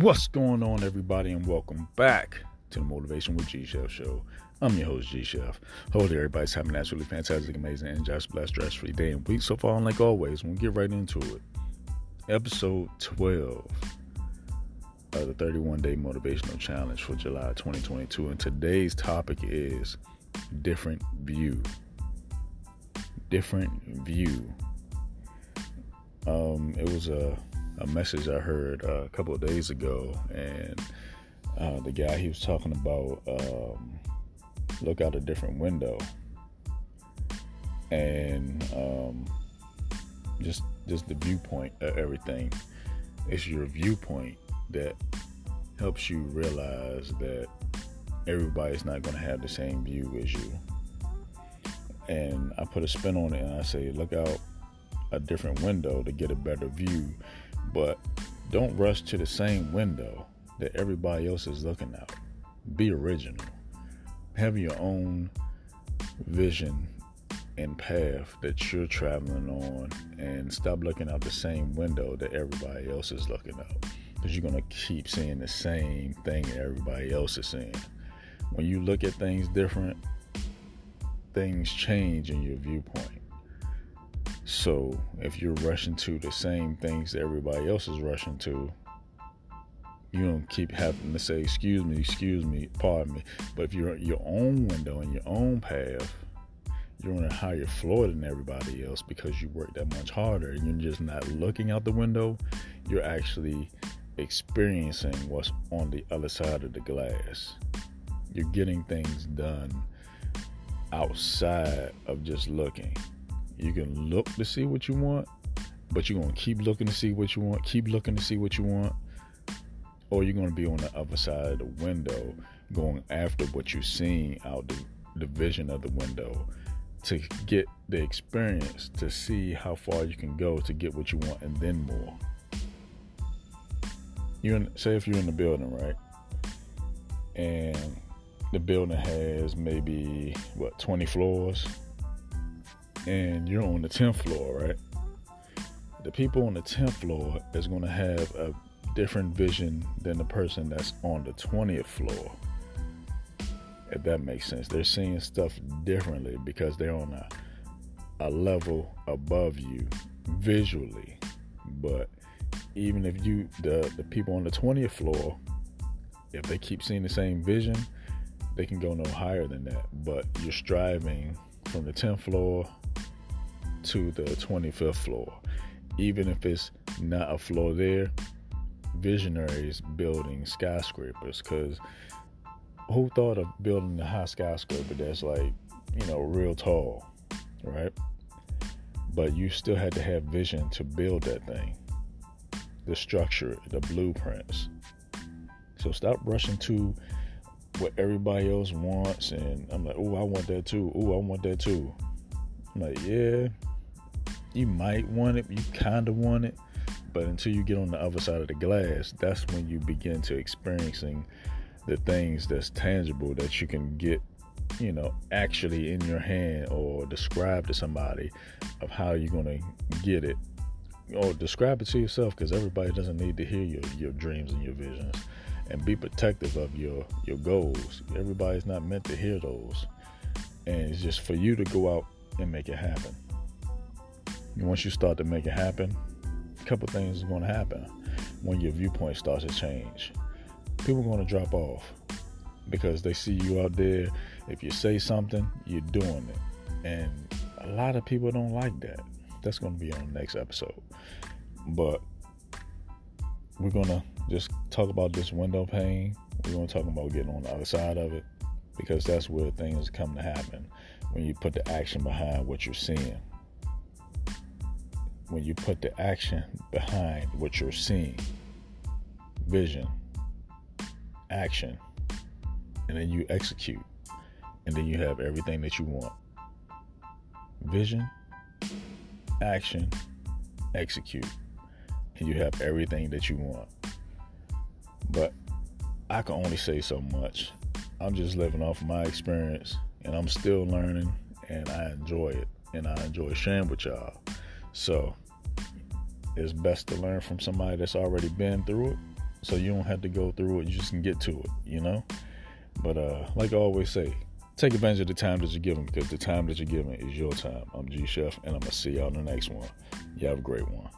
What's going on, everybody, and welcome back to the Motivation with G Chef show. I'm your host, G Chef. Hopefully, everybody's having an absolutely fantastic, amazing, and just blessed, stress free day and week so far. And like always, we'll get right into it. Episode 12 of the 31 day motivational challenge for July 2022. And today's topic is different view. Different view. Um, it was a a message I heard uh, a couple of days ago, and uh, the guy he was talking about um, look out a different window, and um, just just the viewpoint of everything. It's your viewpoint that helps you realize that everybody's not going to have the same view as you. And I put a spin on it, and I say, look out a different window to get a better view but don't rush to the same window that everybody else is looking out. Be original. Have your own vision and path that you're traveling on and stop looking out the same window that everybody else is looking out. Because you're going to keep seeing the same thing that everybody else is seeing. When you look at things different, things change in your viewpoint. So if you're rushing to the same things everybody else is rushing to, you don't keep having to say, excuse me, excuse me, pardon me. But if you're your own window and your own path, you're on a higher floor than everybody else because you work that much harder and you're just not looking out the window. You're actually experiencing what's on the other side of the glass. You're getting things done outside of just looking. You can look to see what you want, but you're going to keep looking to see what you want, keep looking to see what you want, or you're going to be on the other side of the window going after what you're seeing out the, the vision of the window to get the experience to see how far you can go to get what you want and then more. You say if you're in the building, right? And the building has maybe what 20 floors and you're on the 10th floor, right? The people on the 10th floor is going to have a different vision than the person that's on the 20th floor. If that makes sense. They're seeing stuff differently because they're on a, a level above you visually. But even if you the, the people on the 20th floor, if they keep seeing the same vision, they can go no higher than that. But you're striving from the 10th floor to the 25th floor. Even if it's not a floor there, visionaries building skyscrapers because who thought of building a high skyscraper that's like, you know, real tall, right? But you still had to have vision to build that thing, the structure, the blueprints. So stop rushing to what everybody else wants. And I'm like, oh, I want that too. Oh, I want that too. I'm like, yeah, you might want it, you kind of want it, but until you get on the other side of the glass, that's when you begin to experiencing the things that's tangible that you can get, you know, actually in your hand or describe to somebody of how you're to get it. Or describe it to yourself because everybody doesn't need to hear your, your dreams and your visions. And be protective of your, your goals. Everybody's not meant to hear those. And it's just for you to go out and make it happen. And once you start to make it happen, a couple things are going to happen when your viewpoint starts to change. People are going to drop off because they see you out there. If you say something, you're doing it. And a lot of people don't like that. That's going to be on the next episode. But we're going to just talk about this window pane. We're going to talk about getting on the other side of it because that's where things come to happen when you put the action behind what you're seeing when you put the action behind what you're seeing vision, action, and then you execute, and then you have everything that you want vision, action, execute, and you have everything that you want. But I can only say so much. I'm just living off my experience, and I'm still learning, and I enjoy it, and I enjoy sharing with y'all. So it's best to learn from somebody that's already been through it so you don't have to go through it. You just can get to it, you know. But uh, like I always say, take advantage of the time that you're given because the time that you're given is your time. I'm G Chef, and I'm gonna see y'all in the next one. You have a great one.